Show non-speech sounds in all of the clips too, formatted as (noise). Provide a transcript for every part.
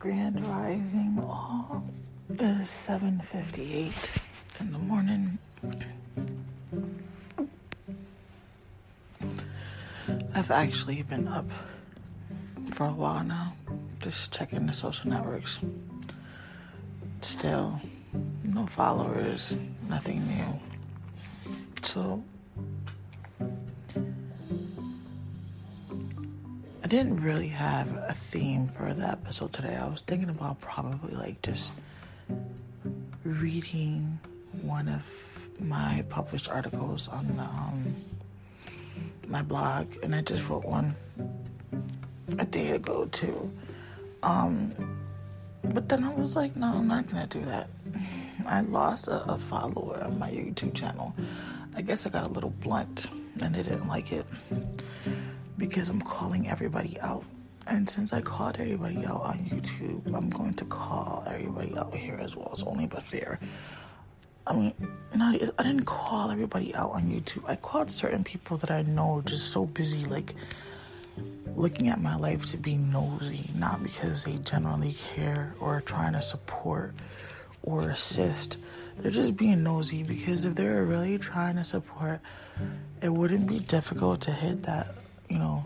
Grand Rising. All it is 7:58 in the morning. I've actually been up for a while now, just checking the social networks. Still, no followers, nothing new. So, didn't really have a theme for the episode today. I was thinking about probably like just reading one of my published articles on the, um, my blog, and I just wrote one a day ago too. Um, but then I was like, no, I'm not gonna do that. I lost a, a follower on my YouTube channel. I guess I got a little blunt, and they didn't like it because I'm calling everybody out. And since I called everybody out on YouTube, I'm going to call everybody out here as well. It's only but fair. I mean, not I didn't call everybody out on YouTube. I called certain people that I know just so busy, like looking at my life to be nosy, not because they generally care or trying to support or assist. They're just being nosy because if they were really trying to support, it wouldn't be difficult to hit that, you know,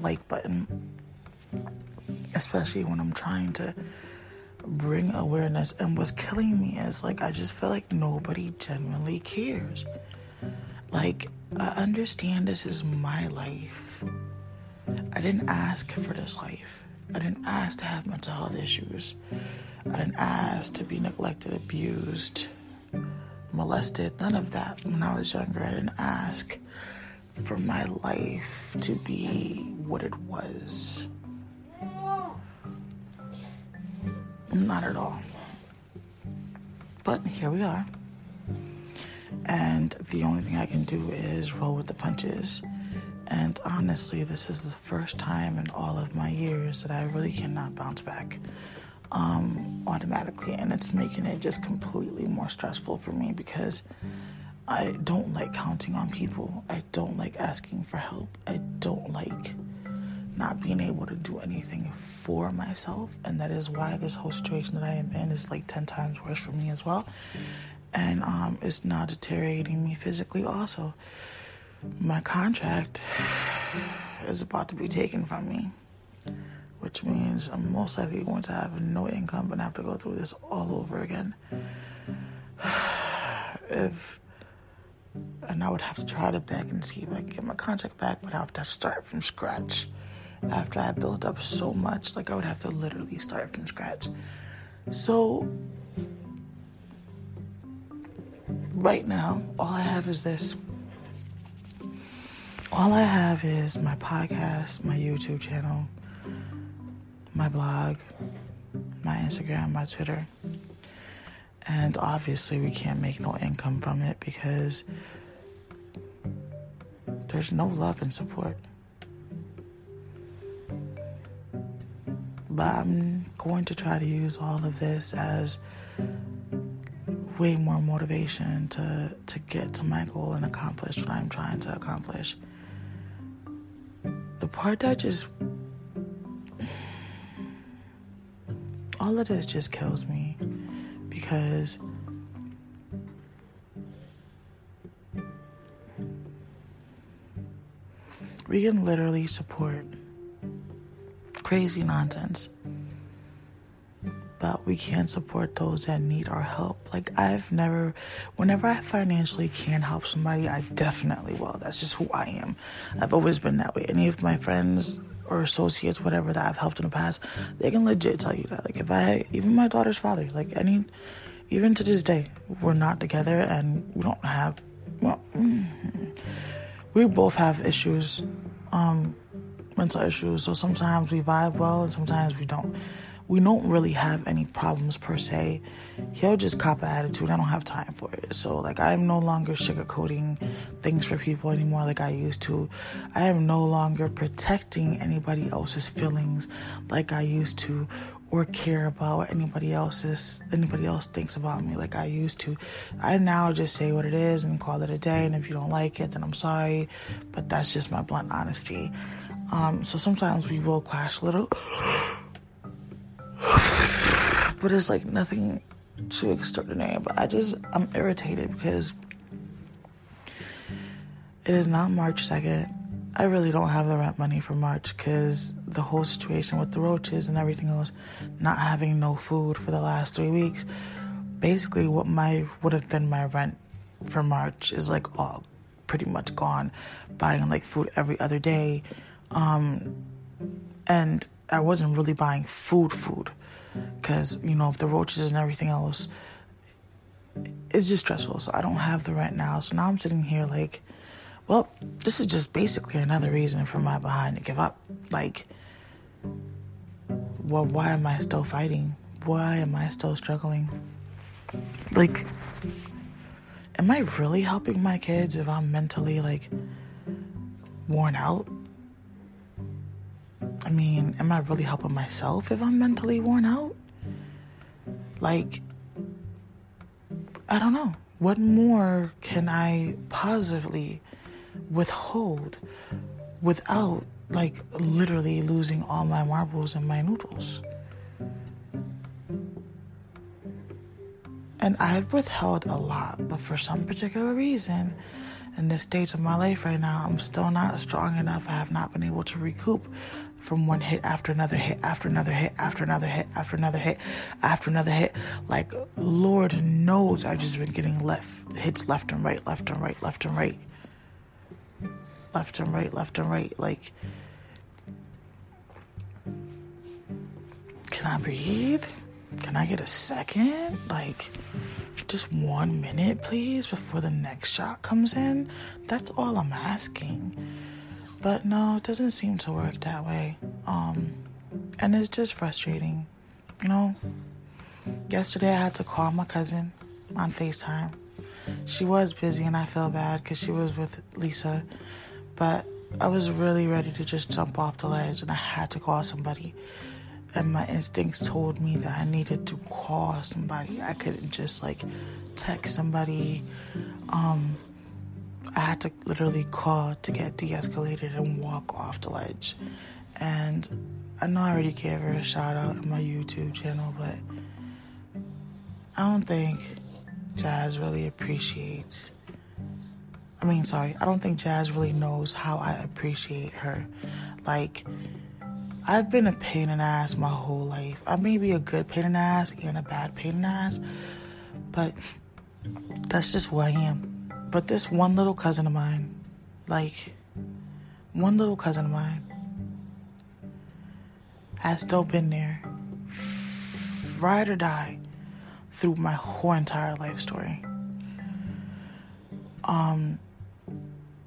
like button. Especially when I'm trying to bring awareness. And what's killing me is like, I just feel like nobody genuinely cares. Like, I understand this is my life. I didn't ask for this life. I didn't ask to have mental health issues. I didn't ask to be neglected, abused, molested. None of that. When I was younger, I didn't ask for my life to be what it was. Not at all. But here we are. And the only thing I can do is roll with the punches. And honestly, this is the first time in all of my years that I really cannot bounce back um, automatically. And it's making it just completely more stressful for me because I don't like counting on people. I don't like asking for help. I don't like not being able to do anything for myself. And that is why this whole situation that I am in is like 10 times worse for me as well. And um, it's now deteriorating me physically also. My contract is about to be taken from me, which means I'm most likely going to have no income and have to go through this all over again. (sighs) if and I would have to try to beg and see if I can get my contract back, but I would have to start from scratch after I built up so much. Like I would have to literally start from scratch. So right now, all I have is this. All I have is my podcast, my YouTube channel, my blog, my Instagram, my Twitter. And obviously, we can't make no income from it because there's no love and support. But I'm going to try to use all of this as way more motivation to, to get to my goal and accomplish what I'm trying to accomplish. The part that just all of this just kills me because we can literally support crazy nonsense but we can't support those that need our help. Like I've never, whenever I financially can help somebody, I definitely will. That's just who I am. I've always been that way. Any of my friends or associates, whatever that I've helped in the past, they can legit tell you that. Like if I, even my daughter's father, like any, even to this day, we're not together and we don't have, well, we both have issues, um, mental issues. So sometimes we vibe well and sometimes we don't we don't really have any problems per se. He'll just cop an attitude. I don't have time for it. So, like, I'm no longer sugarcoating things for people anymore like I used to. I am no longer protecting anybody else's feelings like I used to or care about what anybody else's anybody else thinks about me like I used to. I now just say what it is and call it a day and if you don't like it then I'm sorry. But that's just my blunt honesty. Um, so sometimes we will clash a little but it's like nothing too extraordinary. But I just I'm irritated because it is not March 2nd. I really don't have the rent money for March because the whole situation with the roaches and everything else, not having no food for the last three weeks, basically what my would have been my rent for March is like all pretty much gone. Buying like food every other day, um, and I wasn't really buying food food because you know of the roaches and everything else. It's just stressful, so I don't have the rent now. So now I'm sitting here like well, this is just basically another reason for my behind to give up. Like, well, why am I still fighting? Why am I still struggling? Like, am I really helping my kids if I'm mentally like worn out? I mean, am I really helping myself if I'm mentally worn out? Like, I don't know. What more can I positively withhold without like literally losing all my marbles and my noodles. And I've withheld a lot, but for some particular reason, in this stage of my life right now, I'm still not strong enough. I have not been able to recoup from one hit after another hit, after another hit, after another hit, after another hit, after another hit. Like, Lord knows I've just been getting left hits left and right, left and right, left and right left and right, left and right. Like, can I breathe? Can I get a second? Like, just one minute, please, before the next shot comes in? That's all I'm asking. But no, it doesn't seem to work that way. Um, and it's just frustrating. You know, yesterday I had to call my cousin on FaceTime. She was busy and I felt bad because she was with Lisa but I was really ready to just jump off the ledge and I had to call somebody. And my instincts told me that I needed to call somebody. I couldn't just like text somebody. Um, I had to literally call to get de escalated and walk off the ledge. And I know I already gave her a shout out on my YouTube channel, but I don't think Jazz really appreciates I mean, sorry, I don't think Jazz really knows how I appreciate her. Like, I've been a pain in the ass my whole life. I may be a good pain in the ass and a bad pain in the ass, but that's just who I am. But this one little cousin of mine, like, one little cousin of mine, has still been there, ride or die, through my whole entire life story. Um,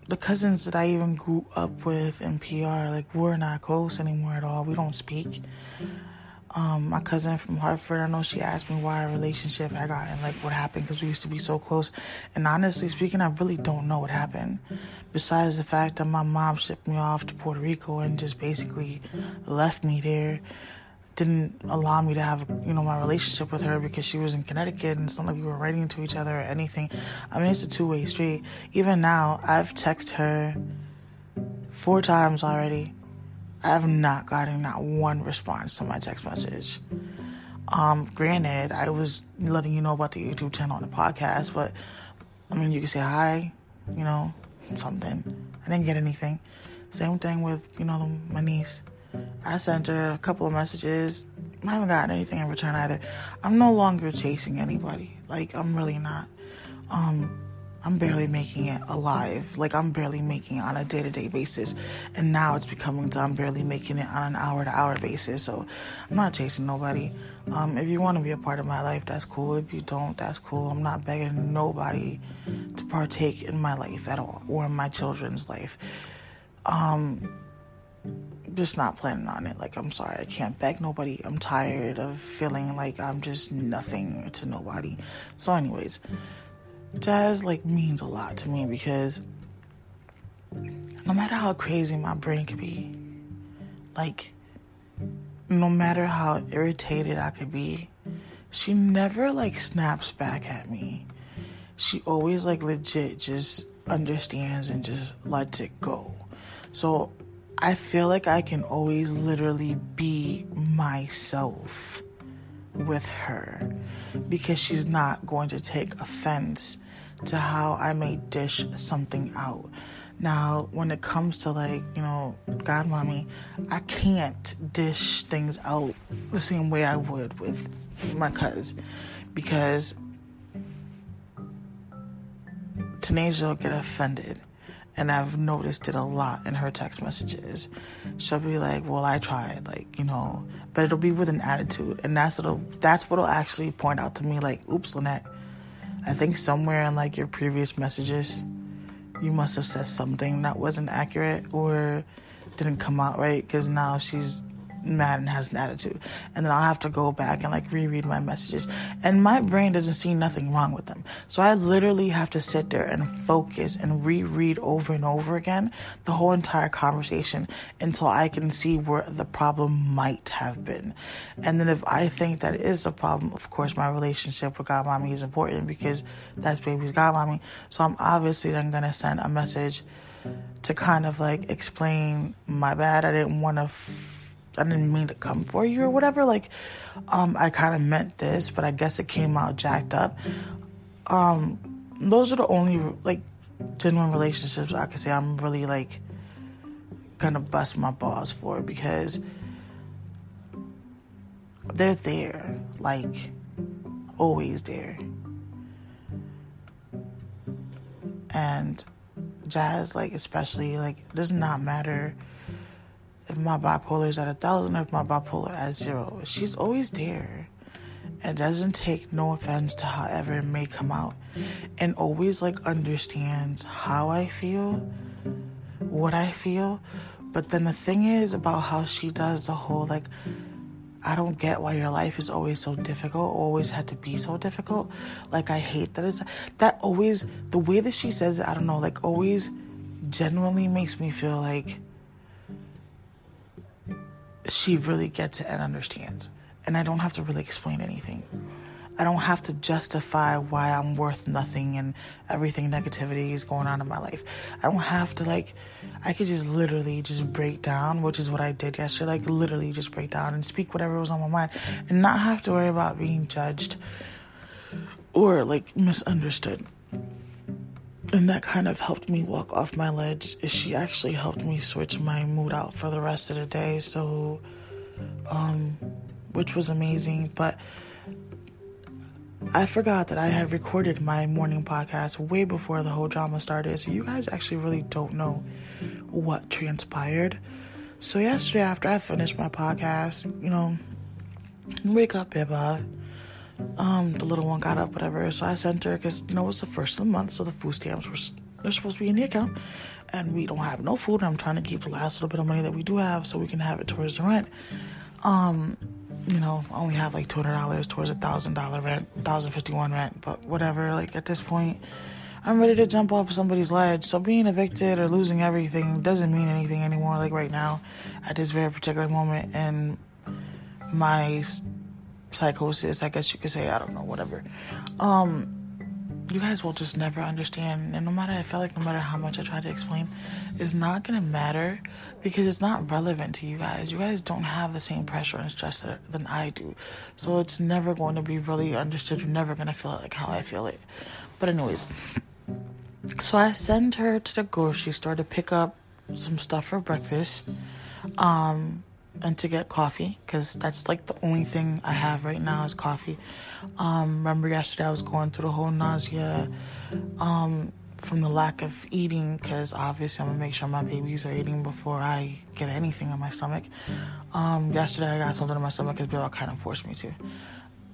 the cousins that I even grew up with in PR, like we're not close anymore at all. We don't speak. Um, my cousin from Hartford, I know she asked me why our relationship had gotten like what happened because we used to be so close. And honestly speaking, I really don't know what happened. Besides the fact that my mom shipped me off to Puerto Rico and just basically left me there didn't allow me to have you know my relationship with her because she was in Connecticut and it's not like we were writing to each other or anything. I mean it's a two way street. Even now, I've texted her four times already. I have not gotten not one response to my text message. Um, granted, I was letting you know about the YouTube channel and the podcast, but I mean you can say hi, you know, something. I didn't get anything. Same thing with, you know, my niece. I sent her a couple of messages. I haven't gotten anything in return either. I'm no longer chasing anybody. Like I'm really not. Um, I'm barely making it alive. Like I'm barely making it on a day to day basis. And now it's becoming to I'm barely making it on an hour to hour basis. So I'm not chasing nobody. Um, if you want to be a part of my life, that's cool. If you don't, that's cool. I'm not begging nobody to partake in my life at all or in my children's life. Um, just not planning on it. Like, I'm sorry, I can't beg nobody. I'm tired of feeling like I'm just nothing to nobody. So, anyways, Jazz like means a lot to me because no matter how crazy my brain could be, like, no matter how irritated I could be, she never like snaps back at me. She always like legit just understands and just lets it go. So I feel like I can always literally be myself with her because she's not going to take offense to how I may dish something out. Now, when it comes to like, you know, God mommy, I can't dish things out the same way I would with my cuz because Tanasia will get offended. And I've noticed it a lot in her text messages. She'll be like, Well, I tried, like, you know, but it'll be with an attitude. And that's what'll that's what'll actually point out to me like, oops, Lynette, I think somewhere in like your previous messages you must have said something that wasn't accurate or didn't come out right because now she's mad and has an attitude. And then I'll have to go back and like reread my messages. And my brain doesn't see nothing wrong with them. So I literally have to sit there and focus and reread over and over again the whole entire conversation until I can see where the problem might have been. And then if I think that is a problem, of course, my relationship with God Mommy is important because that's baby's God Mommy. So I'm obviously then going to send a message to kind of like explain my bad. I didn't want to. F- I didn't mean to come for you or whatever. Like, um, I kind of meant this, but I guess it came out jacked up. Um, those are the only like genuine relationships I can say I'm really like gonna bust my balls for because they're there, like always there. And Jazz, like especially, like does not matter if my bipolar is at a thousand, if my bipolar at zero, she's always there. It doesn't take no offense to however it may come out, and always like understands how I feel, what I feel. But then the thing is about how she does the whole like, I don't get why your life is always so difficult, always had to be so difficult. Like I hate that it's that always the way that she says it. I don't know, like always genuinely makes me feel like she really gets it and understands. And I don't have to really explain anything. I don't have to justify why I'm worth nothing and everything negativity is going on in my life. I don't have to like I could just literally just break down, which is what I did yesterday, like literally just break down and speak whatever was on my mind and not have to worry about being judged or like misunderstood and that kind of helped me walk off my ledge. She actually helped me switch my mood out for the rest of the day. So, um, which was amazing. But I forgot that I had recorded my morning podcast way before the whole drama started. So you guys actually really don't know what transpired. So yesterday, after I finished my podcast, you know, wake up, Beba um, the little one got up, whatever. So I sent her because you know it was the first of the month, so the food stamps were they're supposed to be in the account, and we don't have no food. And I'm trying to keep the last little bit of money that we do have so we can have it towards the rent. Um, you know, I only have like two hundred dollars towards a thousand dollar rent, thousand fifty one rent, but whatever. Like at this point, I'm ready to jump off of somebody's ledge. So being evicted or losing everything doesn't mean anything anymore. Like right now, at this very particular moment in my psychosis, I guess you could say. I don't know, whatever. Um, you guys will just never understand. And no matter, I feel like no matter how much I try to explain, it's not gonna matter because it's not relevant to you guys. You guys don't have the same pressure and stress that, than I do. So it's never going to be really understood. You're never gonna feel it like how I feel it. But, anyways, so I send her to the grocery store to pick up some stuff for breakfast. Um, and to get coffee because that's like the only thing I have right now is coffee. Um, remember yesterday I was going through the whole nausea um, from the lack of eating because obviously I'm gonna make sure my babies are eating before I get anything in my stomach. Um, yesterday I got something in my stomach because Bill kind of forced me to,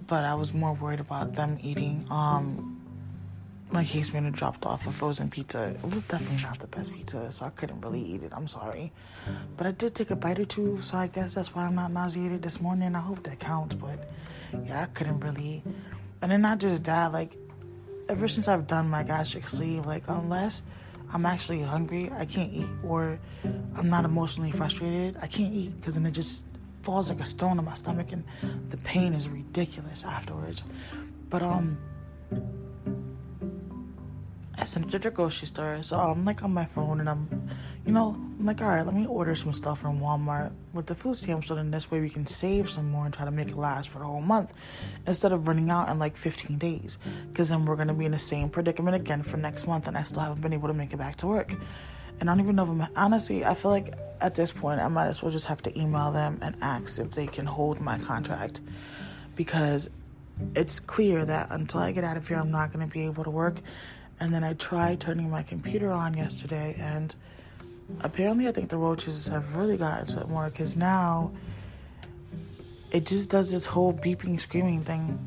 but I was more worried about them eating. Um, my case manager dropped off a frozen pizza. It was definitely not the best pizza, so I couldn't really eat it. I'm sorry. But I did take a bite or two, so I guess that's why I'm not nauseated this morning. I hope that counts, but yeah, I couldn't really. And then not just that, like, ever since I've done my gastric sleeve, like, unless I'm actually hungry, I can't eat, or I'm not emotionally frustrated, I can't eat, because then it just falls like a stone in my stomach, and the pain is ridiculous afterwards. But, um, I sent it to the grocery store. So I'm like on my phone and I'm, you know, I'm like, all right, let me order some stuff from Walmart with the food stamps so then this way we can save some more and try to make it last for the whole month instead of running out in like 15 days. Because then we're going to be in the same predicament again for next month and I still haven't been able to make it back to work. And I don't even know if I'm honestly, I feel like at this point I might as well just have to email them and ask if they can hold my contract because it's clear that until I get out of here, I'm not going to be able to work. And then I tried turning my computer on yesterday, and apparently, I think the roaches have really gotten to it more because now it just does this whole beeping, screaming thing.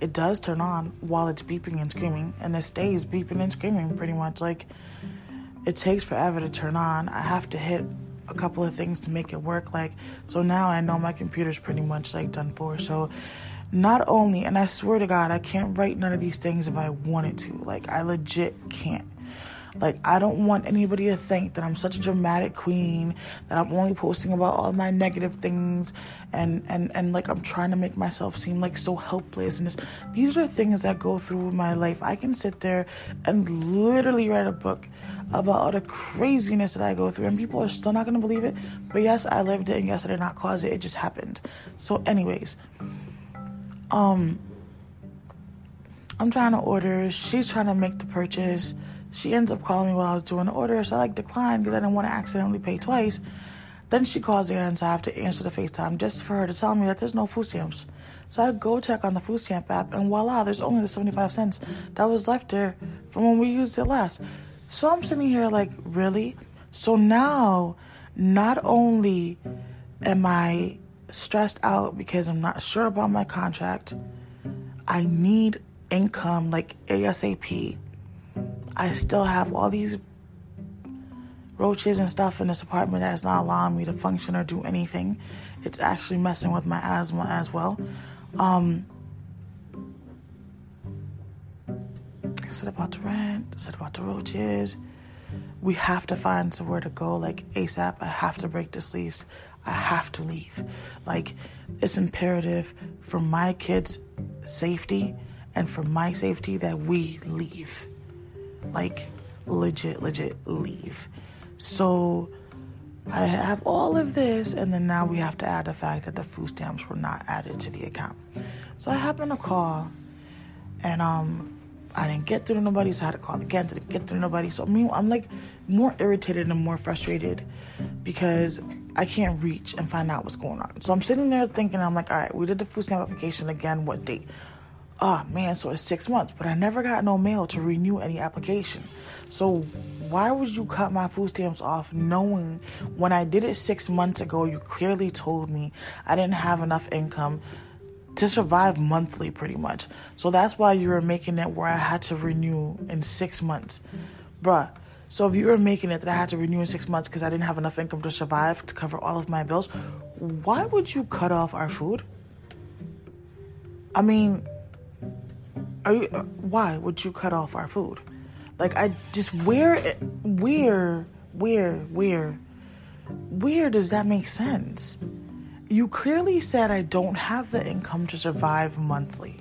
It does turn on while it's beeping and screaming, and it stays beeping and screaming pretty much. Like, it takes forever to turn on. I have to hit a couple of things to make it work. Like, so now I know my computer's pretty much like done for. So, not only, and I swear to God, I can't write none of these things if I wanted to. Like, I legit can't. Like, I don't want anybody to think that I'm such a dramatic queen, that I'm only posting about all my negative things, and, and, and like I'm trying to make myself seem like so helpless. And this, these are things that go through my life. I can sit there and literally write a book about all the craziness that I go through, and people are still not to believe it. But yes, I lived it, and yes, I did not cause it. It just happened. So, anyways, um, I'm trying to order. She's trying to make the purchase. She ends up calling me while I was doing the order, so I like decline because I didn't want to accidentally pay twice. Then she calls again, so I have to answer the FaceTime just for her to tell me that there's no food stamps. So I go check on the food stamp app, and voila, there's only the 75 cents that was left there from when we used it last. So I'm sitting here like, really? So now, not only am I stressed out because I'm not sure about my contract. I need income like ASAP. I still have all these roaches and stuff in this apartment that's not allowing me to function or do anything. It's actually messing with my asthma as well. Um, I said about the rent, I said about the roaches. We have to find somewhere to go like ASAP. I have to break this lease. I have to leave. Like, it's imperative for my kids' safety and for my safety that we leave. Like, legit, legit leave. So, I have all of this, and then now we have to add the fact that the food stamps were not added to the account. So I happened to call, and um, I didn't get through to nobody, so I had to call again. Didn't get through to nobody. So me, I'm like more irritated and more frustrated because I can't reach and find out what's going on. So I'm sitting there thinking, I'm like, all right, we did the food stamp application again. What date? Oh man, so it's six months, but I never got no mail to renew any application. So why would you cut my food stamps off knowing when I did it six months ago, you clearly told me I didn't have enough income to survive monthly pretty much. So that's why you were making it where I had to renew in six months. Bruh, so if you were making it that I had to renew in six months because I didn't have enough income to survive to cover all of my bills, why would you cut off our food? I mean, are you, uh, why would you cut off our food? Like I just where where where where where does that make sense? You clearly said I don't have the income to survive monthly.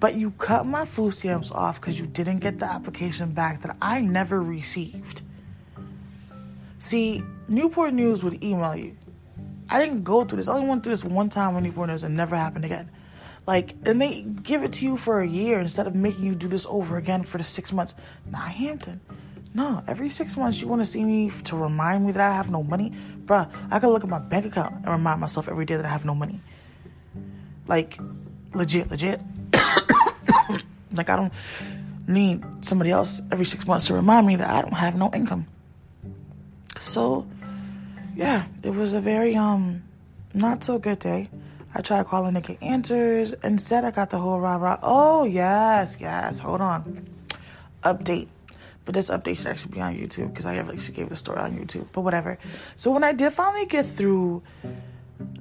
But you cut my food stamps off because you didn't get the application back that I never received. See, Newport News would email you. I didn't go through this. I only went through this one time with Newport News and never happened again. Like, and they give it to you for a year instead of making you do this over again for the six months. Not Hampton. No, every six months you want to see me to remind me that I have no money. Bruh, I can look at my bank account and remind myself every day that I have no money. Like, legit, legit. (coughs) like I don't need somebody else every six months to remind me that I don't have no income. So, yeah, it was a very um not so good day. I tried calling get answers. Instead, I got the whole rah rah. Oh yes, yes. Hold on. Update. But this update should actually be on YouTube because I actually gave the story on YouTube. But whatever. So when I did finally get through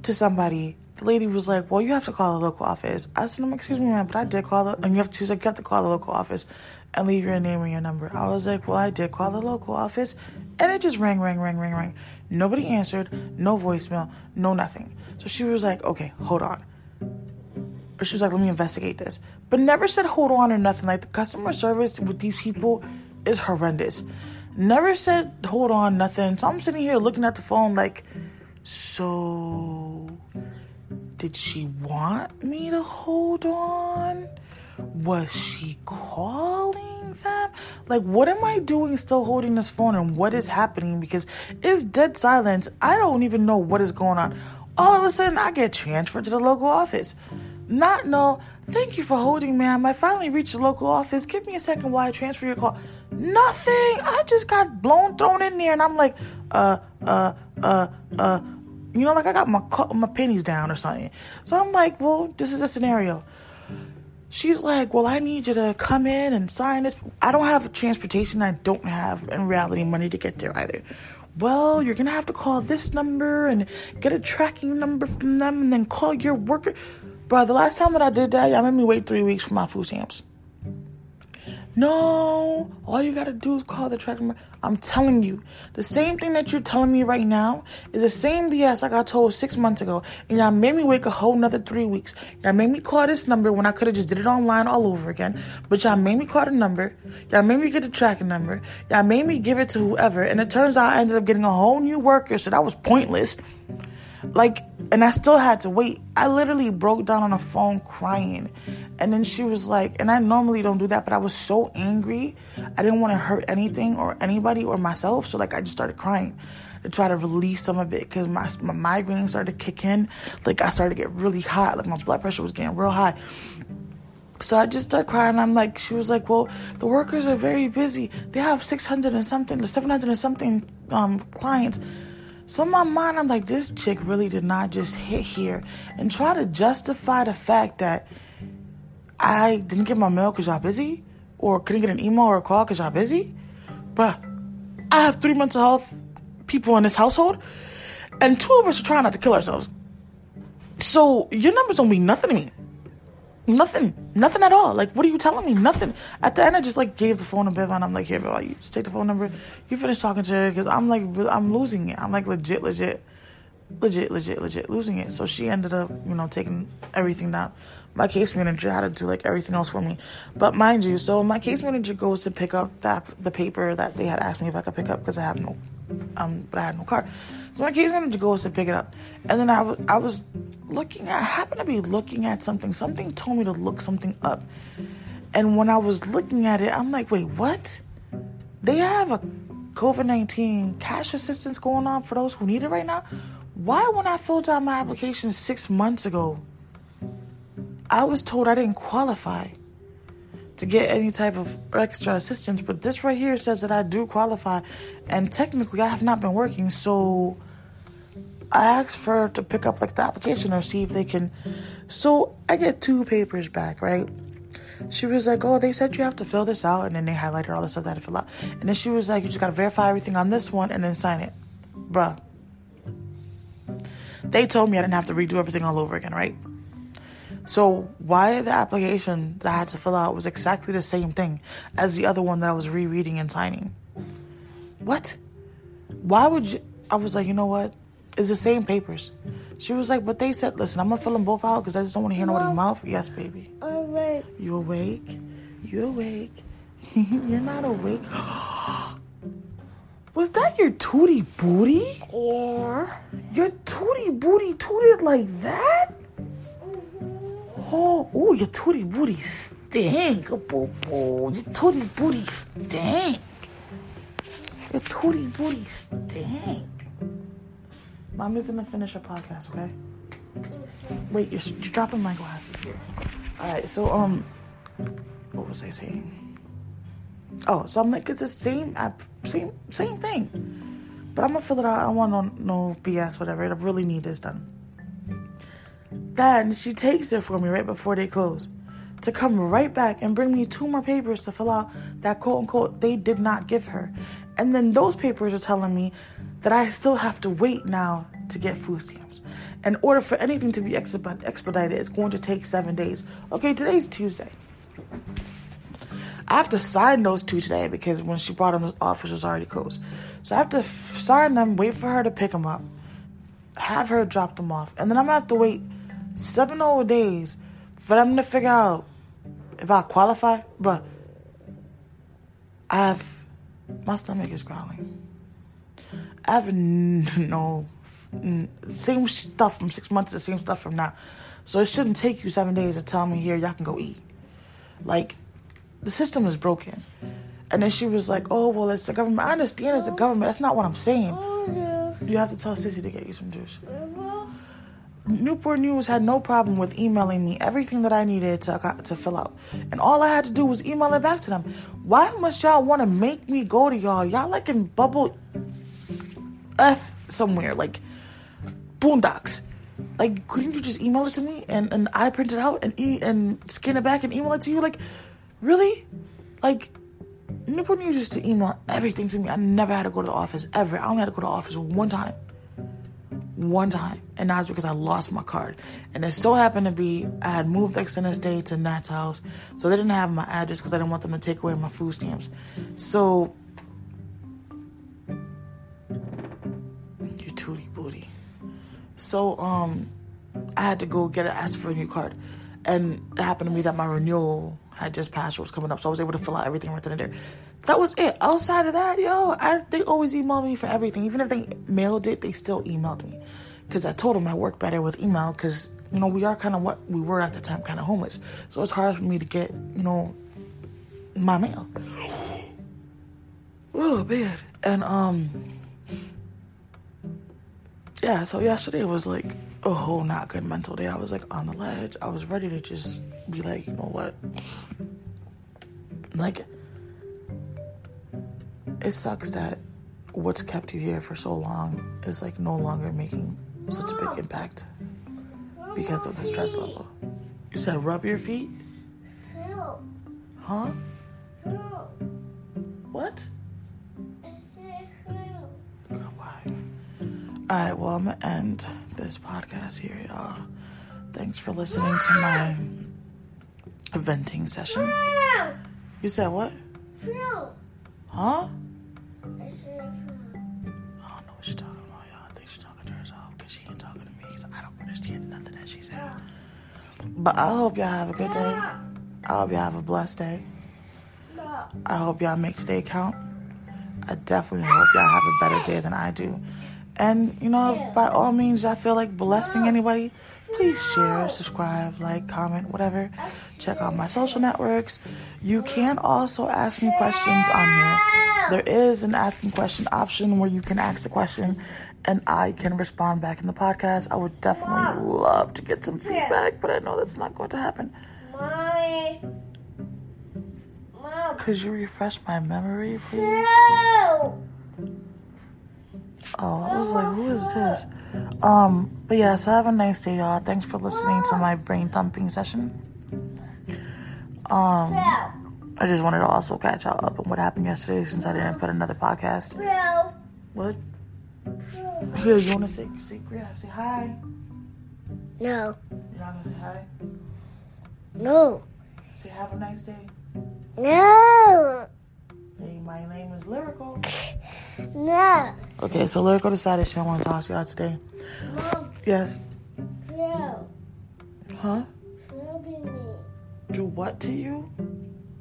to somebody the lady was like, "Well, you have to call the local office." I said, "No, excuse me, ma'am, but I did call the." And you have to. She was like, "You have to call the local office and leave your name and your number." I was like, "Well, I did call the local office, and it just rang, rang, rang, rang, rang. Nobody answered, no voicemail, no nothing." So she was like, "Okay, hold on." Or she was like, "Let me investigate this," but never said hold on or nothing. Like the customer service with these people is horrendous. Never said hold on, nothing. So I'm sitting here looking at the phone like, so did she want me to hold on? Was she calling them? Like, what am I doing still holding this phone and what is happening? Because it's dead silence. I don't even know what is going on. All of a sudden, I get transferred to the local office. Not know, thank you for holding, ma'am. I finally reached the local office. Give me a second while I transfer your call. Nothing. I just got blown, thrown in there, and I'm like, uh, uh, uh, uh, you know, like I got my my pennies down or something. So I'm like, well, this is a scenario. She's like, well, I need you to come in and sign this. I don't have transportation. I don't have, in reality, money to get there either. Well, you're gonna have to call this number and get a tracking number from them, and then call your worker. Bro, the last time that I did that, y'all made me wait three weeks for my food stamps. No, all you gotta do is call the tracking number. I'm telling you, the same thing that you're telling me right now is the same BS I got told six months ago. And y'all made me wait a whole nother three weeks. Y'all made me call this number when I could have just did it online all over again. But y'all made me call the number. Y'all made me get the tracking number. Y'all made me give it to whoever. And it turns out I ended up getting a whole new worker, so that was pointless. Like, and I still had to wait. I literally broke down on the phone crying. And then she was like, and I normally don't do that, but I was so angry. I didn't want to hurt anything or anybody or myself. So, like, I just started crying to try to release some of it because my, my migraine started to kick in. Like, I started to get really hot. Like, my blood pressure was getting real high. So I just started crying. I'm like, she was like, well, the workers are very busy. They have 600 and something, 700 and something um, clients. So in my mind, I'm like, this chick really did not just hit here and try to justify the fact that I didn't get my mail because y'all busy, or couldn't get an email or a call because y'all busy. Bruh, I have three mental health people in this household, and two of us are trying not to kill ourselves. So your numbers don't mean nothing to me. Nothing. Nothing at all. Like, what are you telling me? Nothing. At the end, I just like gave the phone to Bev and I'm like, here, Bev, you just take the phone number. You finish talking to her because I'm like, I'm losing it. I'm like legit, legit, legit, legit, legit losing it. So she ended up, you know, taking everything down. My case manager had to do like everything else for me. But mind you, so my case manager goes to pick up that the paper that they had asked me if I could pick up because I have no, um, but I had no car. So my case manager goes to pick it up, and then I was I was looking I happened to be looking at something. Something told me to look something up. And when I was looking at it, I'm like, wait, what? They have a COVID 19 cash assistance going on for those who need it right now? Why, when I filled out my application six months ago, I was told I didn't qualify to get any type of extra assistance, but this right here says that I do qualify, and technically I have not been working, so I asked for to pick up like the application or see if they can. So I get two papers back, right? She was like, "Oh, they said you have to fill this out," and then they highlighted all the stuff that I had to fill out. And then she was like, "You just gotta verify everything on this one and then sign it, bruh." They told me I didn't have to redo everything all over again, right? So why the application that I had to fill out was exactly the same thing as the other one that I was rereading and signing? What? Why would you? I was like, you know what? It's the same papers. She was like, but they said, listen, I'm gonna fill them both out because I just don't want to hear no. nobody's mouth. Yes, baby. Awake. You awake? You awake? (laughs) You're not awake. (gasps) Was that your tootie booty? Yeah. Your booty tooted like that? Oh, oh, your tootie booty stink. Oh, boo, boo. Your tootie booty stink. Your tootie booty stink. Mommy's gonna finish her podcast, okay? Wait, you're, you're dropping my glasses here. All right, so um, what was I saying? Oh, so I'm like, it's the same, same, same thing. But I'm gonna fill it out. I want no, no BS, whatever. I really need this done. Then she takes it for me right before they close to come right back and bring me two more papers to fill out that quote unquote they did not give her. And then those papers are telling me that I still have to wait now to get food stamps. In order for anything to be expedited, it's going to take seven days. Okay, today's Tuesday. I have to sign those two today because when she brought them, the office was already closed. So I have to sign them, wait for her to pick them up, have her drop them off, and then I'm gonna have to wait seven whole days for them to figure out if I qualify. Bruh, I have My stomach is growling. I have (laughs) no same stuff from six months, to the same stuff from now. So it shouldn't take you seven days to tell me here y'all can go eat. Like the system is broken. And then she was like, "Oh well, it's the government. I understand it's the government. That's not what I'm saying. You have to tell Sissy to get you some juice." Newport News had no problem with emailing me everything that I needed to uh, to fill out, and all I had to do was email it back to them. Why must y'all want to make me go to y'all? Y'all like in bubble f somewhere, like boondocks. Like, couldn't you just email it to me and, and I print it out and e- and scan it back and email it to you? Like, really? Like, Newport News used to email everything to me. I never had to go to the office ever. I only had to go to the office one time. One time. And that's because I lost my card. And it so happened to be I had moved extended stay to Nat's house. So they didn't have my address because I didn't want them to take away my food stamps. So you tootie booty. So um I had to go get an ask for a new card. And it happened to me that my renewal had just passed or was coming up, so I was able to fill out everything right then and there. That was it. Outside of that, yo, I, they always email me for everything. Even if they mailed it, they still emailed me because I told them I work better with email because you know we are kind of what we were at the time, kind of homeless. So it's hard for me to get you know my mail. (gasps) Oh man, and um, yeah. So yesterday was like Oh, a whole not good mental day. I was like on the ledge. I was ready to just be like, you know what? Like, it sucks that what's kept you here for so long is like no longer making such a big impact because of the stress level. You said rub your feet? Huh? What? Alright, well, I'm gonna end this podcast here, y'all. Thanks for listening to my venting session. You said what? Phil. Huh? I said Phil. I don't know what she's talking about, y'all. I think she's talking to herself because she ain't talking to me because I don't understand nothing that she's saying. But I hope y'all have a good day. I hope y'all have a blessed day. I hope y'all make today count. I definitely hope y'all have a better day than I do. And, you know, by all means y'all feel like blessing anybody, please share, subscribe, like, comment, whatever. Check out my social networks. You can also ask me questions on here. There is an asking question option where you can ask a question and I can respond back in the podcast. I would definitely love to get some feedback, but I know that's not going to happen. Mommy. Mom. Could you refresh my memory, please? Phil. Oh, I was like, who is this? Um, but yeah, so have a nice day, y'all. Thanks for listening to my brain thumping session. Um, I just wanted to also catch y'all up on what happened yesterday since I didn't put another podcast. What? Here, you wanna say say yeah, say hi? No. You're not gonna say hi? No. Say have a nice day. No. Say my name is Lyrical. No. Okay, so Lyrical decided she don't wanna talk to y'all today. Mom. Yes. Phil. Huh? Me. Do what to you?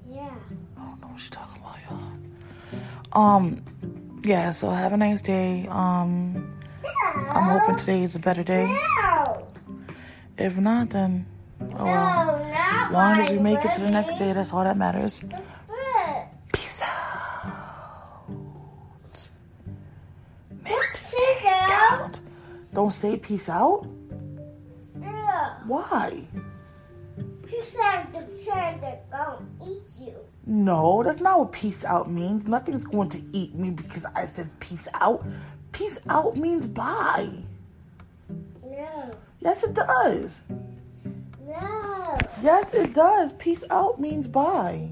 Yeah. I don't know what she's talking about, y'all. Um, yeah, so have a nice day. Um, I'm hoping today is a better day. No. If not, then oh well. No, As long as my make it to the next day, that's all that matters. Don't say peace out. Yeah. Why? You said the chair that gonna eat you. No, that's not what peace out means. Nothing's going to eat me because I said peace out. Peace out means bye. No. Yes, it does. No. Yes, it does. Peace out means bye.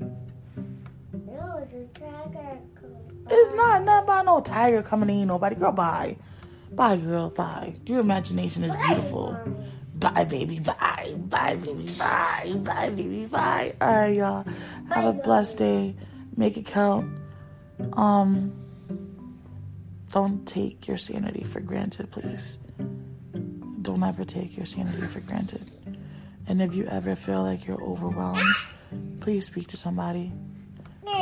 No, it's a tiger. It's not not by no tiger coming in, nobody. Girl, bye. Bye, girl, bye. Your imagination is beautiful. Bye, baby, bye. Bye, baby, bye. Bye, baby, bye. All right, y'all. Have a blessed day. Make it count. Um, don't take your sanity for granted, please. Don't ever take your sanity for granted. And if you ever feel like you're overwhelmed, please speak to somebody.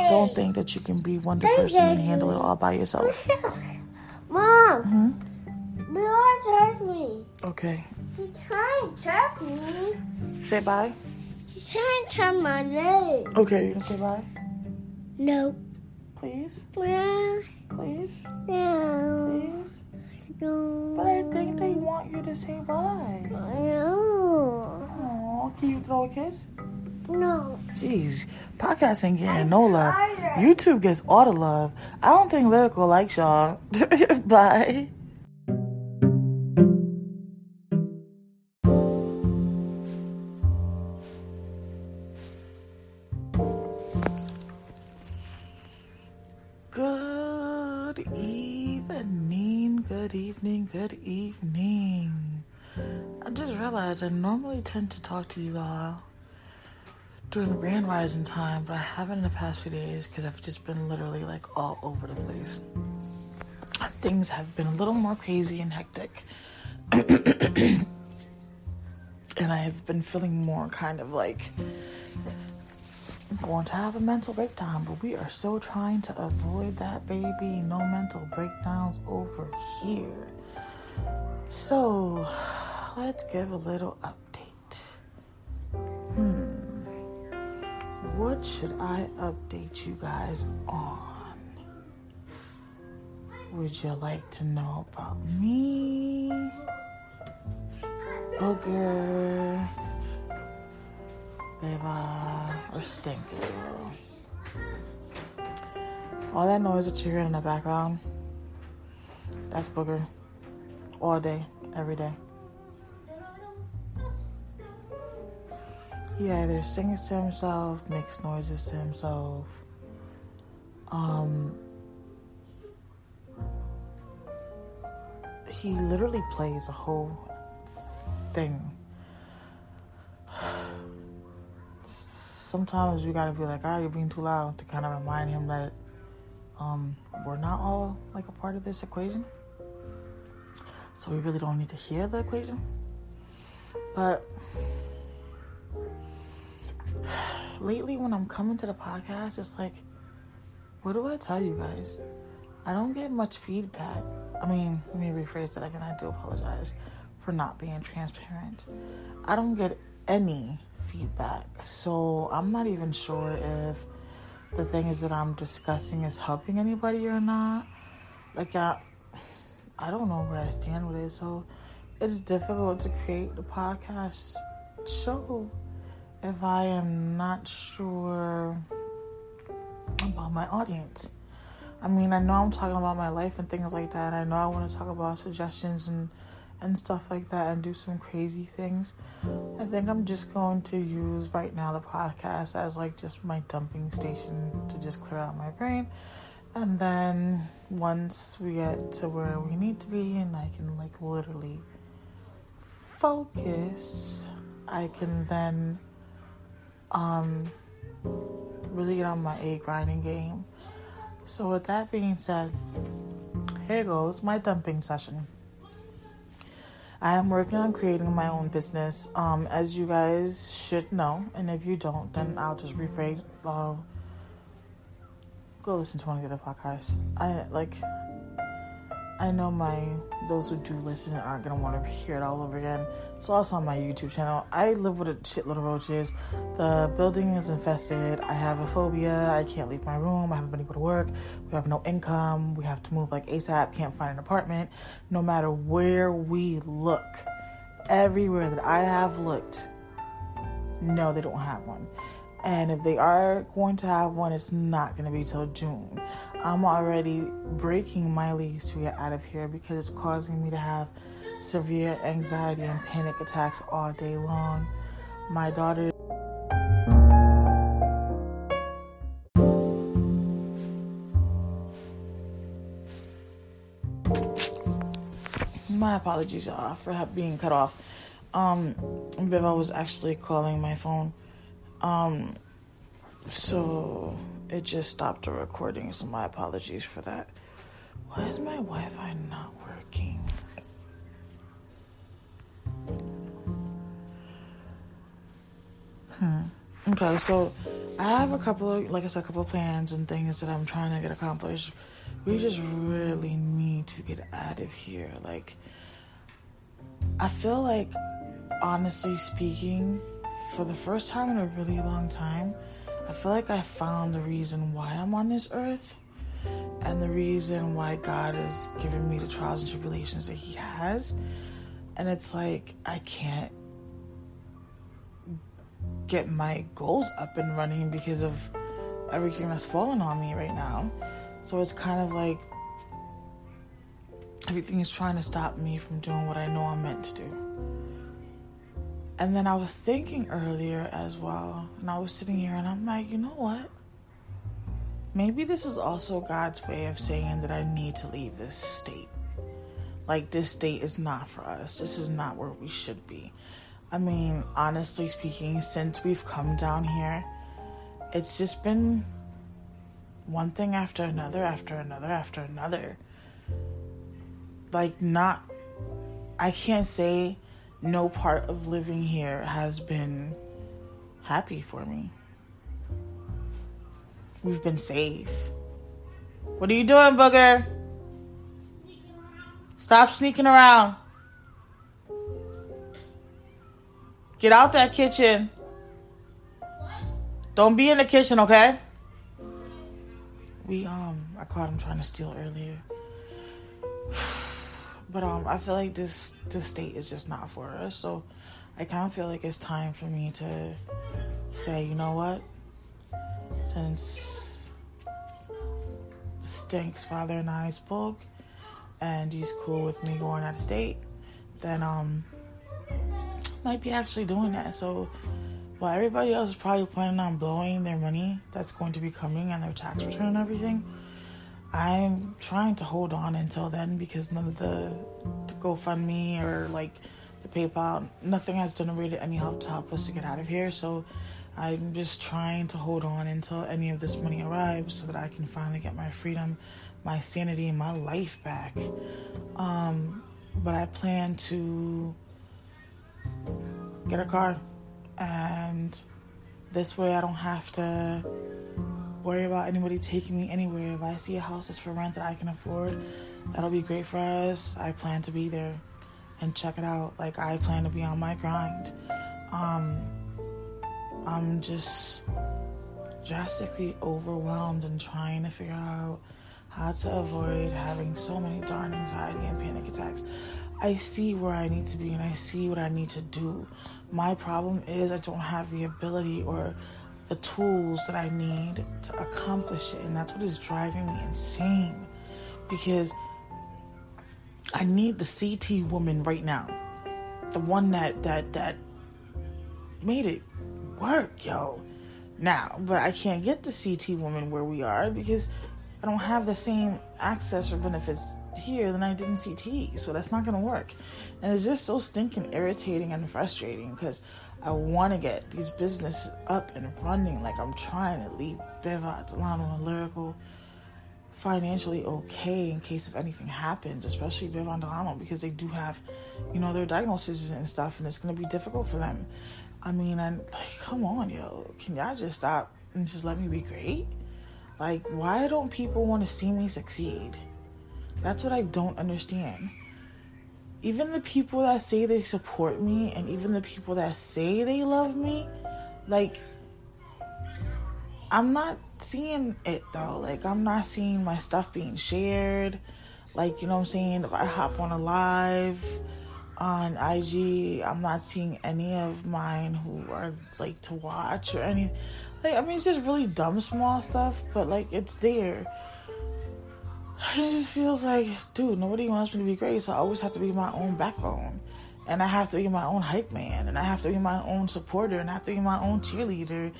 Don't think that you can be one person and handle it all by yourself. Mom, hmm Bill touched me. Okay. He's trying to touch me. Say bye. He's trying to touch my leg. Okay, you gonna say bye? No. Please? No. Please? No. Please? No. But I think they want you to say bye. No. Aw, can you throw a kiss? No. Jeez, podcast ain't getting no love. tired. YouTube gets all the love. I don't think Lyrical likes y'all. (laughs) Bye. Realized I normally tend to talk to you all during grand rising time, but I haven't in the past few days because I've just been literally like all over the place. Things have been a little more crazy and hectic. (coughs) and I've been feeling more kind of like going to have a mental breakdown, but we are so trying to avoid that, baby. No mental breakdowns over here. So, let's give a little update. Hmm. What should I update you guys on? Would you like to know about me? Booger? Beba? Or Stinky? All that noise that you hear in the background, that's Booger. All day, every day. He either sings to himself, makes noises to himself. Um, he literally plays a whole thing. Sometimes you gotta be like, "Ah, you're being too loud," to kind of remind him that um, we're not all like a part of this equation. So we really don't need to hear the equation. But lately when I'm coming to the podcast, it's like, what do I tell you guys? I don't get much feedback. I mean, let me rephrase that again. I do apologize for not being transparent. I don't get any feedback. So I'm not even sure if the things that I'm discussing is helping anybody or not. Like, I, I don't know where I stand with it. So it's difficult to create the podcast show if I am not sure about my audience. I mean, I know I'm talking about my life and things like that. I know I want to talk about suggestions and and stuff like that and do some crazy things. I think I'm just going to use right now the podcast as like just my dumping station to just clear out my brain. And then once we get to where we need to be and I can like literally focus, I can then um really get on my A grinding game. So with that being said, here goes my dumping session. I am working on creating my own business, um, as you guys should know, and if you don't, then I'll just rephrase. Uh, go listen to one of the other podcasts. I like. I know my those who do listen aren't gonna want to hear it all over again. It's also on my YouTube channel. I live with a shitload of roaches. The building is infested. I have a phobia. I can't leave my room. I haven't been able to work. We have no income. We have to move like ASAP. Can't find an apartment. No matter where we look, everywhere that I have looked, no, they don't have one. And if they are going to have one, it's not going to be till June. I'm already breaking my lease to get out of here because it's causing me to have severe anxiety and panic attacks all day long. My daughter. My apologies, y'all, for being cut off. Um, Viva was actually calling my phone. Um, so it just stopped the recording, so my apologies for that. Why is my Wi Fi not working? Hmm. Okay, so I have a couple of, like I said, a couple of plans and things that I'm trying to get accomplished. We just really need to get out of here. Like, I feel like, honestly speaking, for the first time in a really long time, I feel like I found the reason why I'm on this earth and the reason why God has given me the trials and tribulations that He has. And it's like, I can't get my goals up and running because of everything that's fallen on me right now. So it's kind of like everything is trying to stop me from doing what I know I'm meant to do. And then I was thinking earlier as well, and I was sitting here and I'm like, you know what? Maybe this is also God's way of saying that I need to leave this state. Like, this state is not for us. This is not where we should be. I mean, honestly speaking, since we've come down here, it's just been one thing after another, after another, after another. Like, not, I can't say no part of living here has been happy for me. We've been safe. What are you doing, Booger? Stop sneaking around. Get out that kitchen. Don't be in the kitchen, okay? We um I caught him trying to steal earlier. (sighs) But um I feel like this this state is just not for us. So I kind of feel like it's time for me to say, you know what? Since Stank's father and I spoke and he's cool with me going out of state, then um might be actually doing that. So while everybody else is probably planning on blowing their money that's going to be coming and their tax return and everything, I'm trying to hold on until then because none of the, the GoFundMe or like the PayPal, nothing has generated any help to help us to get out of here. So I'm just trying to hold on until any of this money arrives so that I can finally get my freedom, my sanity, and my life back. Um, but I plan to get a car. And this way I don't have to worry about anybody taking me anywhere. If I see a house that's for rent that I can afford, that'll be great for us. I plan to be there and check it out. Like I plan to be on my grind. Um, I'm just drastically overwhelmed and trying to figure out how to avoid having so many darn anxiety and panic attacks. I see where I need to be and I see what I need to do. My problem is I don't have the ability or the tools that I need to accomplish it, and that's what is driving me insane. Because I need the CT woman right now, the one that that that made it work, yo. Now, but I can't get the CT woman where we are because I don't have the same access or benefits here than I did in CT. So that's not gonna work. And it's just so stinking irritating and frustrating because I want to get these businesses up and running. Like I'm trying to leave Beva, Delano, and Lyrical financially okay in case if anything happens, especially Beva and Delano because they do have, you know, their diagnoses and stuff, and it's gonna be difficult for them. I mean, and like, come on, yo, can y'all just stop and just let me be great? Like, why don't people want to see me succeed? That's what I don't understand. Even the people that say they support me and even the people that say they love me, like, I'm not seeing it though. Like, I'm not seeing my stuff being shared. Like, you know what I'm saying? If I hop on a live on IG, I'm not seeing any of mine who are like to watch or any. Like, I mean, it's just really dumb, small stuff, but like, it's there it just feels like, dude, nobody wants me to be great, so I always have to be my own backbone. And I have to be my own hype man, and I have to be my own supporter, and I have to be my own cheerleader,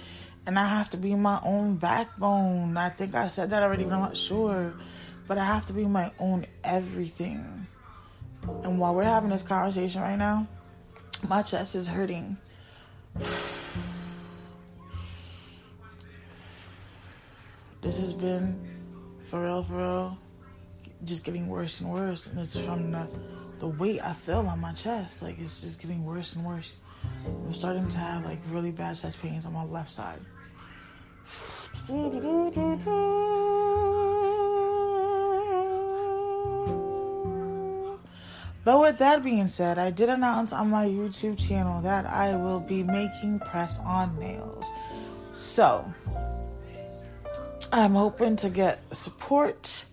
and I have to be my own backbone. I think I said that already, but I'm not sure. But I have to be my own everything. And while we're having this conversation right now, my chest is hurting. (sighs) This has been for real, for real just getting worse and worse, and it's from the the weight I feel on my chest. Like it's just getting worse and worse. I'm starting to have like really bad chest pains on my left side. But with that being said, I did announce on my YouTube channel that I will be making press on nails. So, I'm hoping to get support.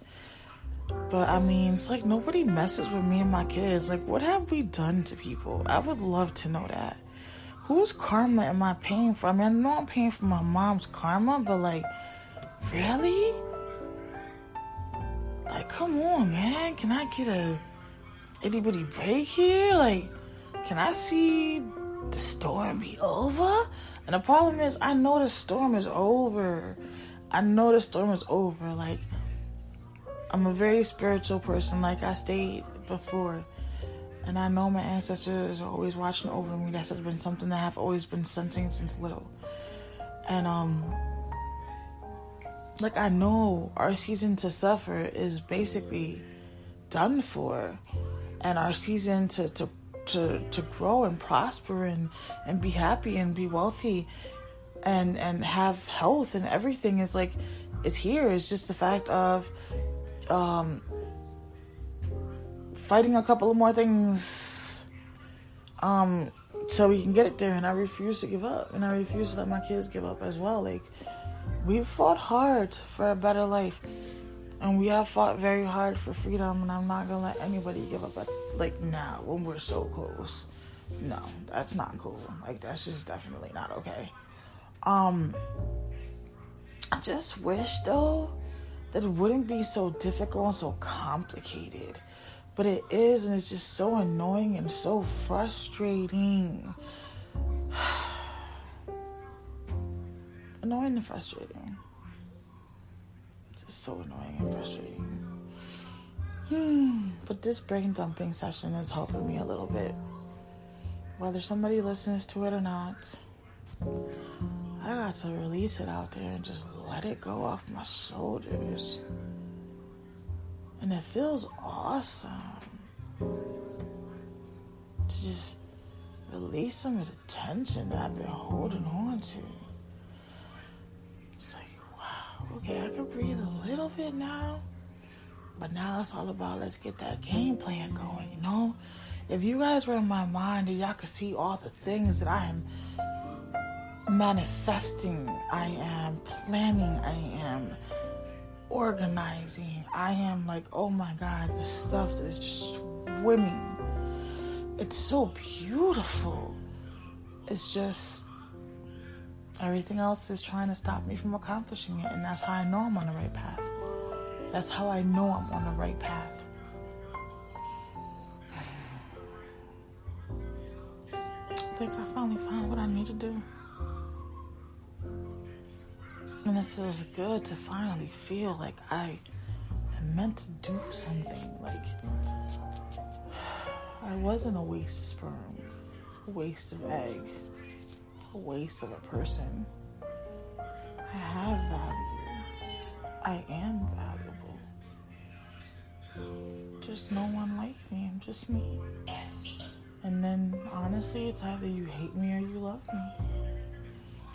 But I mean, it's like nobody messes with me and my kids. Like, what have we done to people? I would love to know that. Whose karma am I paying for? I mean, I know I'm paying for my mom's karma, but like, really? Like, come on, man. Can I get a anybody break here? Like, can I see the storm be over? And the problem is, I know the storm is over. I know the storm is over. Like, I'm a very spiritual person, like I stated before. And I know my ancestors are always watching over me. That's been something that I've always been sensing since little. And, um, like, I know our season to suffer is basically done for and our season to to to, to grow and prosper and, and be happy and be wealthy and and have health and everything is like is here. It's just the fact of um fighting a couple of more things um so we can get it there and I refuse to give up and I refuse to let my kids give up as well. Like we've fought hard for a better life and we have fought very hard for freedom, and I'm not gonna let anybody give up. At, like now, when we're so close, no, that's not cool. Like that's just definitely not okay. Um, I just wish though that it wouldn't be so difficult and so complicated, but it is, and it's just so annoying and so frustrating. (sighs) annoying and frustrating It's Just so annoying and frustrating. Hmm. (sighs) But this brain dumping session is helping me a little bit. Whether somebody listens to it or not, I got to release it out there and just let it go off my shoulders. And it feels awesome to just release some of the tension that I've been holding on to. It's like, wow, okay, I can breathe a little bit now. But now it's all about let's get that game plan going, you know? If you guys were in my mind y'all could see all the things that I am manifesting, I am planning, I am organizing, I am like, oh my God, the stuff that is just swimming. It's so beautiful. It's just Everything else is trying to stop me from accomplishing it, and that's how I know I'm on the right path. That's how I know I'm on the right path. (sighs) I think I finally found what I need to do. And it feels good to finally feel like I am meant to do something. Like, I wasn't a waste of sperm, a waste of egg a waste of a person. I have value. I am valuable. Just no one like me. I'm just me. And then honestly, it's either you hate me or you love me.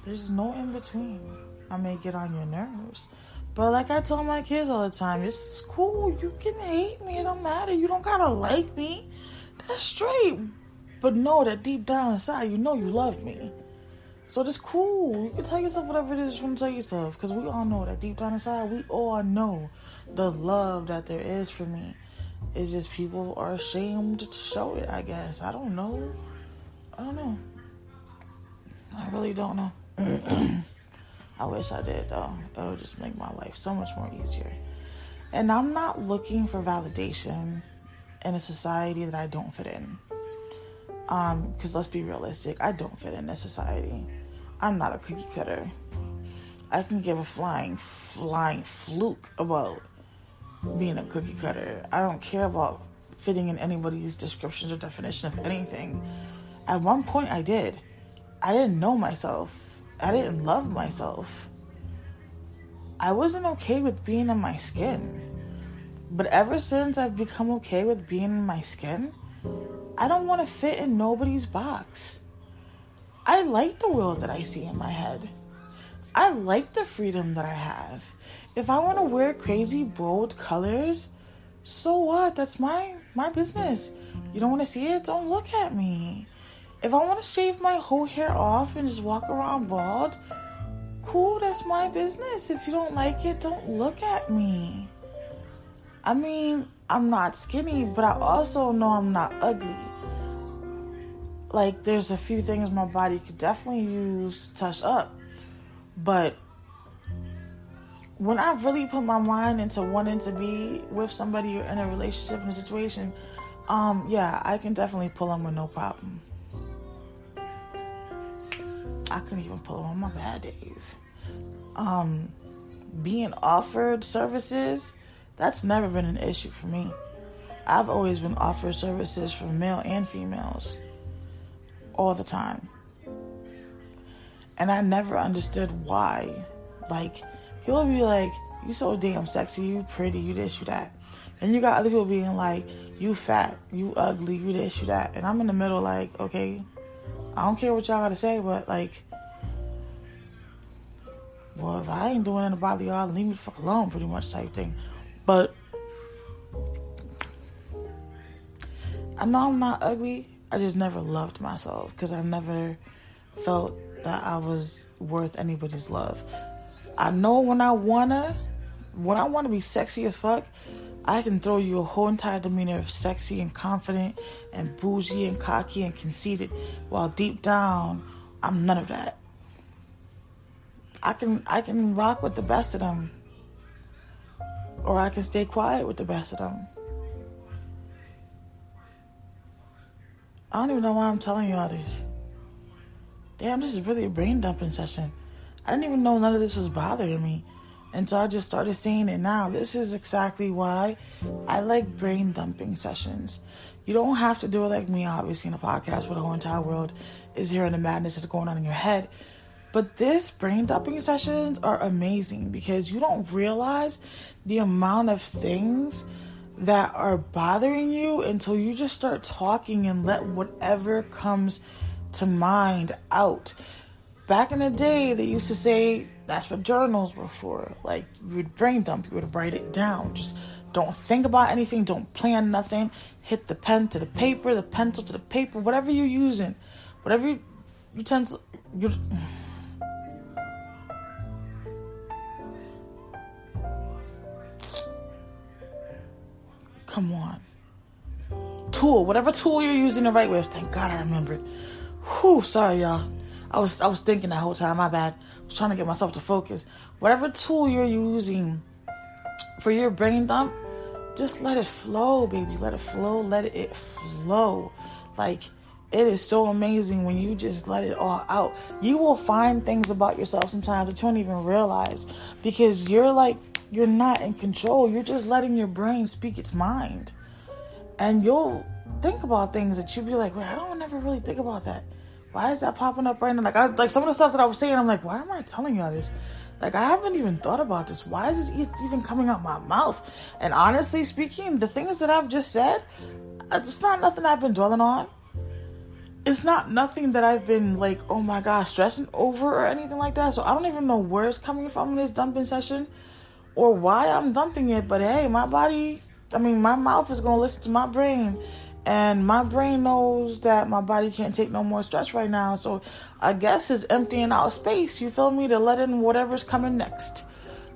There's no in between. I may get on your nerves. But like I tell my kids all the time, it's cool. You can hate me. It don't matter. You don't gotta like me. That's straight. But know that deep down inside, you know you love me. So it's cool. You can tell yourself whatever it is you want to tell yourself. Because we all know that deep down inside, we all know the love that there is for me. It's just people are ashamed to show it, I guess. I don't know. I don't know. I really don't know. (clears throat) I wish I did, though. It would just make my life so much more easier. And I'm not looking for validation in a society that I don't fit in. Um, because let's be realistic, I don't fit in this society. I'm not a cookie cutter. I can give a flying, flying fluke about being a cookie cutter. I don't care about fitting in anybody's descriptions or definition of anything. At one point, I did. I didn't know myself. I didn't love myself. I wasn't okay with being in my skin. But ever since I've become okay with being in my skin, I don't want to fit in nobody's box. I like the world that I see in my head. I like the freedom that I have. If I want to wear crazy bold colors, so what? That's my my business. You don't want to see it? Don't look at me. If I want to shave my whole hair off and just walk around bald, cool, that's my business. If you don't like it, don't look at me. I mean, I'm not skinny, but I also know I'm not ugly. Like, there's a few things my body could definitely use to touch up. But when I really put my mind into wanting to be with somebody or in a relationship in a situation, um, yeah, I can definitely pull them with no problem. I couldn't even pull on my bad days. Um, being offered services, that's never been an issue for me. I've always been offered services from male and females all the time. And I never understood why. Like, people be like, you so damn sexy, you pretty, you this, you that. And you got other people being like, you fat, you ugly, you this, you that. And I'm in the middle like, okay, I don't care what y'all gotta say, but like, well, if I ain't doing anything to bother y'all, leave me the fuck alone, pretty much type thing. But I know I'm not ugly. I just never loved myself because I never felt that I was worth anybody's love. I know when I wanna, when I wanna be sexy as fuck, I can throw you a whole entire demeanor of sexy and confident and bougie and cocky and conceited, while deep down, I'm none of that. I can I can rock with the best of them, or I can stay quiet with the best of them. I don't even know why I'm telling you all this. Damn, this is really a brain dumping session. I didn't even know none of this was bothering me until I just started seeing it now. This is exactly why I like brain dumping sessions. You don't have to do it like me, obviously, in a podcast where the whole entire world is hearing the madness that's going on in your head. But this brain dumping sessions are amazing because you don't realize the amount of things that are bothering you until you just start talking and let whatever comes to mind out. Back in the day, they used to say that's what journals were for. Like, you would brain dump, you would write it down. Just don't think about anything, don't plan nothing. Hit the pen to the paper, the pencil to the paper, whatever you're using, whatever you, utensil. You, Come on. Tool, whatever tool you're using to write with. Thank God I remembered. Whew, sorry y'all. I was I was thinking that whole time. My bad. I was trying to get myself to focus. Whatever tool you're using for your brain dump, just let it flow, baby. Let it flow. Let it flow. Like it is so amazing when you just let it all out. You will find things about yourself sometimes that you don't even realize because you're like you're not in control. You're just letting your brain speak its mind. And you'll think about things that you'd be like, wait, I don't ever really think about that. Why is that popping up right now? Like, I, like some of the stuff that I was saying, I'm like, why am I telling you all this? Like, I haven't even thought about this. Why is this even coming out my mouth? And honestly speaking, the things that I've just said, it's not nothing I've been dwelling on. It's not nothing that I've been like, oh my gosh, stressing over or anything like that. So I don't even know where it's coming from in this dumping session or why I'm dumping it, but hey, my body, I mean, my mouth is going to listen to my brain. And my brain knows that my body can't take no more stress right now. So I guess it's emptying out space, you feel me, to let in whatever's coming next.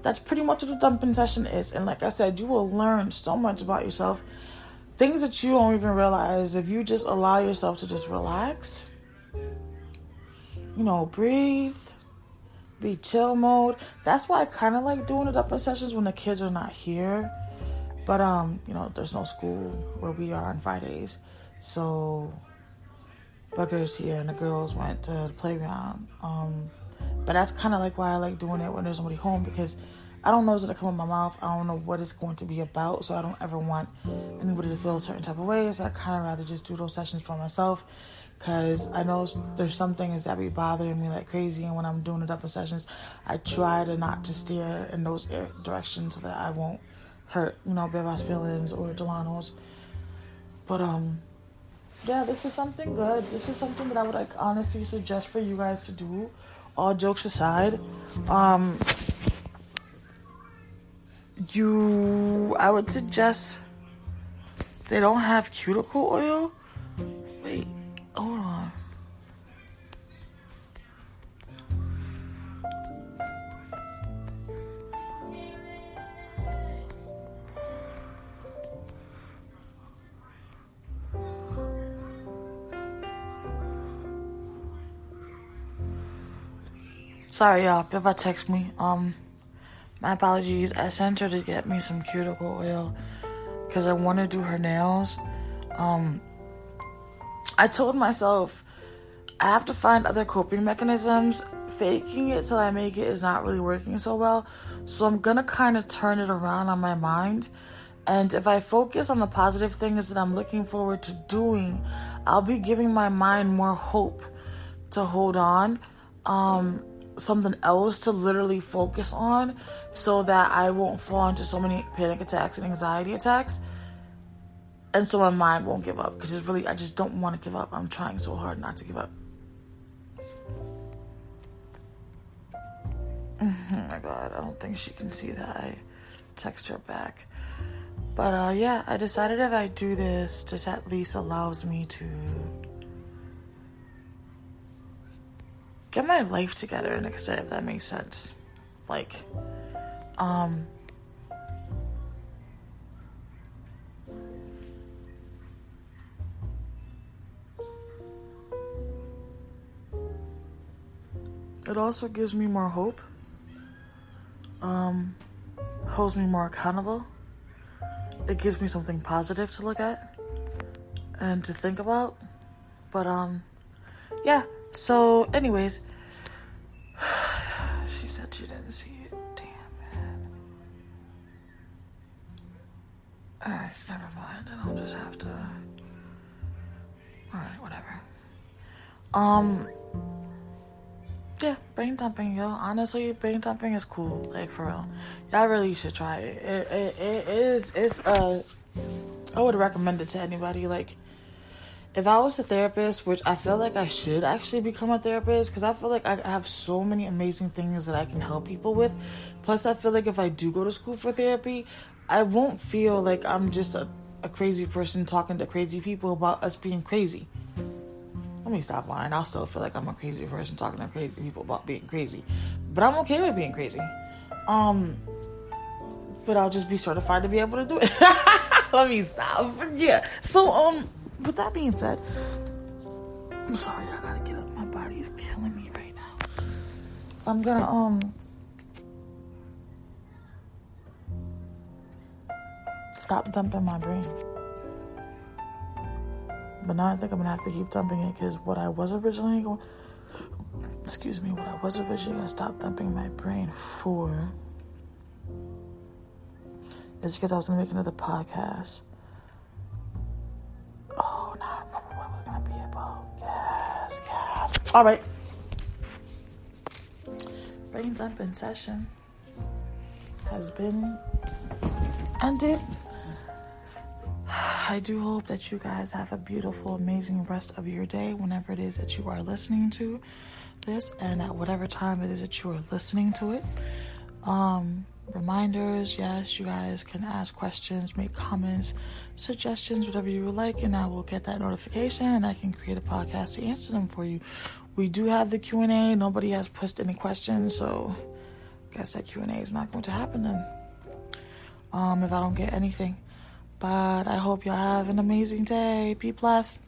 That's pretty much what a dumping session is. And like I said, you will learn so much about yourself. Things that you don't even realize if you just allow yourself to just relax. You know, breathe be chill mode. That's why I kind of like doing up in sessions when the kids are not here. But um, you know, there's no school where we are on Fridays, so Booker's here and the girls went to the playground. Um, but that's kind of like why I like doing it when there's nobody home because I don't know what's gonna come in my mouth. I don't know what it's going to be about, so I don't ever want anybody to feel a certain type of way. So I kind of rather just do those sessions by myself because I know there's some things that be bothering me like crazy, and when I'm doing the different sessions, I try to not to steer in those directions so that I won't hurt, you know, Beva's feelings or Delano's. But um, yeah, this is something good. This is something that I would like honestly suggest for you guys to do, all jokes aside, um, you, I would suggest they don't have cuticle oil. Wait, hold on. Sorry, y'all. Pippa text me. Um, my apologies. I sent her to get me some cuticle oil because I want to do her nails. Um, I told myself I have to find other coping mechanisms. Faking it till I make it is not really working so well. So I'm gonna kind of turn it around on my mind. And if I focus on the positive things that I'm looking forward to doing, I'll be giving my mind more hope to hold on. Um, something else to literally focus on so that I won't fall into so many panic attacks and anxiety attacks. And so my mind won't give up because it's really, I just don't want to give up. I'm trying so hard not to give up. Oh my god, I don't think she can see that. I text her back. But uh, yeah, I decided if I do this, this at least allows me to get my life together and extent if that makes sense. Like, um It also gives me more hope. Um holds me more accountable. It gives me something positive to look at and to think about. But um yeah, so, anyways, (sighs) she said she didn't see it. Damn, man. Alright, never mind. Then I'll just have to. Alright, whatever. Um. Yeah, brain dumping, yo. Honestly, brain dumping is cool. Like, for real. Y'all really should try it. It, it, it is, it's, uh, I would recommend it to anybody. Like, if I was a therapist, which I feel like I should actually become a therapist, because I feel like I have so many amazing things that I can help people with. Plus, I feel like if I do go to school for therapy, I won't feel like I'm just a, a crazy person talking to crazy people about us being crazy. Let me stop lying. I'll still feel like I'm a crazy person talking to crazy people about being crazy. But I'm okay with being crazy. Um, but I'll just be certified to be able to do it. (laughs) Let me stop. Yeah. So, um, with that being said, I'm sorry, I gotta get up. My body is killing me right now. I'm gonna um stop dumping my brain. But now I think I'm gonna have to keep dumping it because what I was originally going excuse me, what I was originally gonna stop dumping my brain for is because I was gonna make another podcast All right. Brain dumping session has been ended. (sighs) I do hope that you guys have a beautiful, amazing rest of your day whenever it is that you are listening to this and at whatever time it is that you are listening to it. Um, reminders. Yes, you guys can ask questions, make comments, suggestions, whatever you would like, and I will get that notification and I can create a podcast to answer them for you. We do have the Q and A. Nobody has posed any questions, so I guess that Q and A is not going to happen then. Um, if I don't get anything, but I hope y'all have an amazing day. Be blessed.